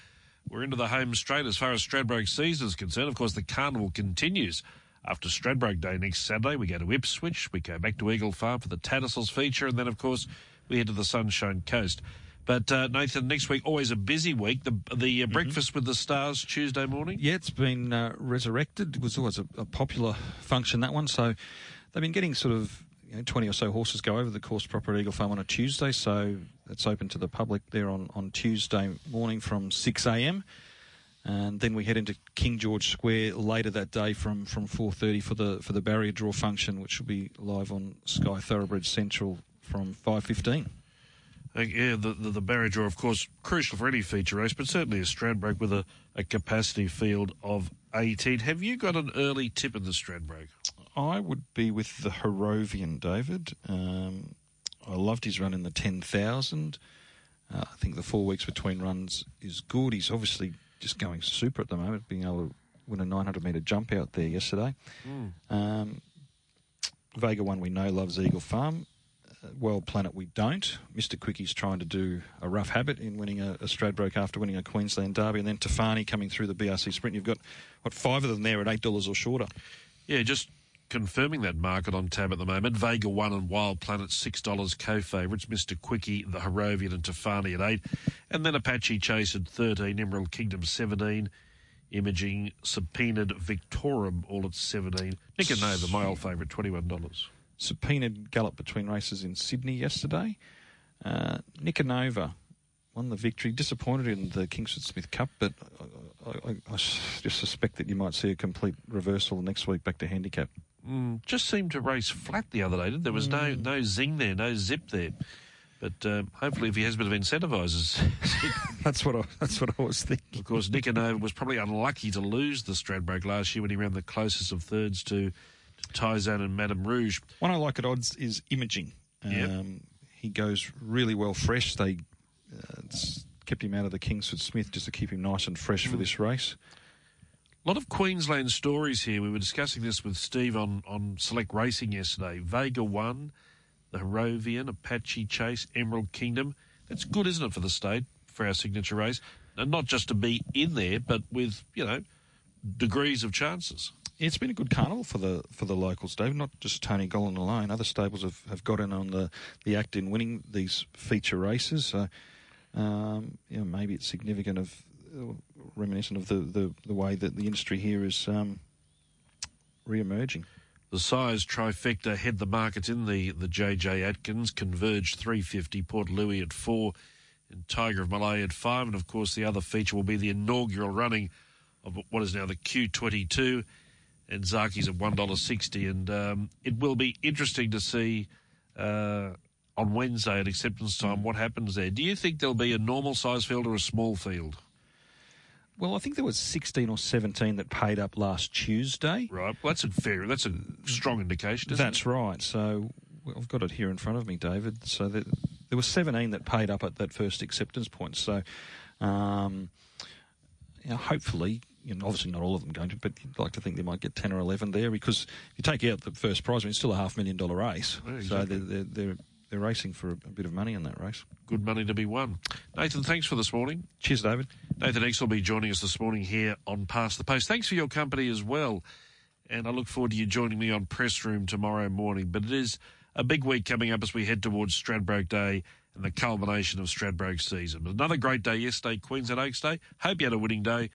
we're into the home straight as far as Stradbroke season is concerned. Of course, the carnival continues. After Stradbroke Day next Saturday, we go to Ipswich, we go back to Eagle Farm for the Tattersalls feature, and then, of course, we head to the Sunshine Coast. But uh, Nathan, next week always a busy week. The the uh, mm-hmm. breakfast with the stars Tuesday morning. Yeah, it's been uh, resurrected. It was always a, a, popular function that one. So they've been getting sort of you know, 20 or so horses go over the course proper at Eagle Farm on a Tuesday, so it's open to the public there on, on Tuesday morning from 6 a.m. And then we head into King George Square later that day from, from 4:30 for the for the barrier draw function, which will be live on Sky Thoroughbred Central from 5:15. Uh, yeah, the, the, the barrier draw, of course, crucial for any feature race, but certainly a Stradbroke with a, a capacity field of 18. Have you got an early tip in the Stradbroke? I would be with the Harrovian, David. Um, I loved his run in the 10,000. Uh, I think the four weeks between runs is good. He's obviously just going super at the moment, being able to win a 900 metre jump out there yesterday. Um, Vega one we know loves Eagle Farm. Uh, Wild Planet we don't. Mr. Quickie's trying to do a rough habit in winning a, a Stradbroke after winning a Queensland Derby, and then Tafani coming through the BRC Sprint. You've got what five of them there at eight dollars or shorter. Yeah, just confirming that market on tab at the moment. Vega one and Wild Planet six dollars co-favourites. Mister Quickie, the Harrovian, and Tafani at eight, and then Apache Chase at thirteen. Emerald Kingdom seventeen. Imaging Subpoenaed Victorum all at seventeen. Nicanova, my old favourite, twenty one dollars. Subpoenaed gallop between races in Sydney yesterday. Uh, Nicanova won the victory. Disappointed in the Kingsford Smith Cup, but I, I, I just suspect that you might see a complete reversal next week back to handicap. Mm, just seemed to race flat the other day. Didn't? There was no no zing there, no zip there. But um, hopefully, if he has a bit of incentivisers, [laughs] [laughs] That's what I, that's what I was thinking. of course, Nicanova was probably unlucky to lose the Stradbroke last year when he ran the closest of thirds to, to Tyzone and Madame Rouge. One I like at odds is Imaging. Yep. Um, He goes really well fresh. They uh, kept him out of the Kingsford Smith just to keep him nice and fresh for this race. A lot of Queensland stories here. We were discussing this with Steve on, on Select Racing yesterday. Vega 1, the Harrovian, Apache Chase, Emerald Kingdom. That's good, isn't it, for the state, for our signature race? And not just to be in there, but with, you know, degrees of chances. It's been a good carnival for the for the locals, Dave. Not just Tony Gollan alone. Other stables have, have got in on the, the act in winning these feature races. So, um, you know, maybe it's significant of reminiscent of the, the, the way that the industry here is um, re-emerging. The Sires' trifecta head the markets in the, the JJ Atkins, Converge 350, Port Louis at 4, and Tiger of Malay at 5. And of course, the other feature will be the inaugural running of what is now the Q22, and Zaaki's at $1.60. And um, it will be interesting to see uh, on Wednesday at acceptance time what happens there. Do you think there'll be a normal size field or a small field? Well, I think there was 16 or 17 that paid up last Tuesday. Right. Well, that's a fair, that's a strong indication, isn't That's it? right. So I've got it here in front of me, David. So there, there were 17 that paid up at that first acceptance point. So um, you know, hopefully, you know, obviously not all of them going to, but you'd like to think they might get 10 or 11 there because if you take out the first prize, I mean, it's still a half million dollar race. Yeah, So they're, they're, they're, they're racing for a, bit of money in that race. Good money to be won. Nathan, thanks for this morning. Cheers, David. Nathan X will be joining us this morning here on Past the Post. Thanks for your company as well. And I look forward to you joining me on Press Room tomorrow morning. But it is a big week coming up as we head towards Stradbroke Day and the culmination of Stradbroke season. Another great day yesterday, Queensland Oaks Day. Hope you had a winning day.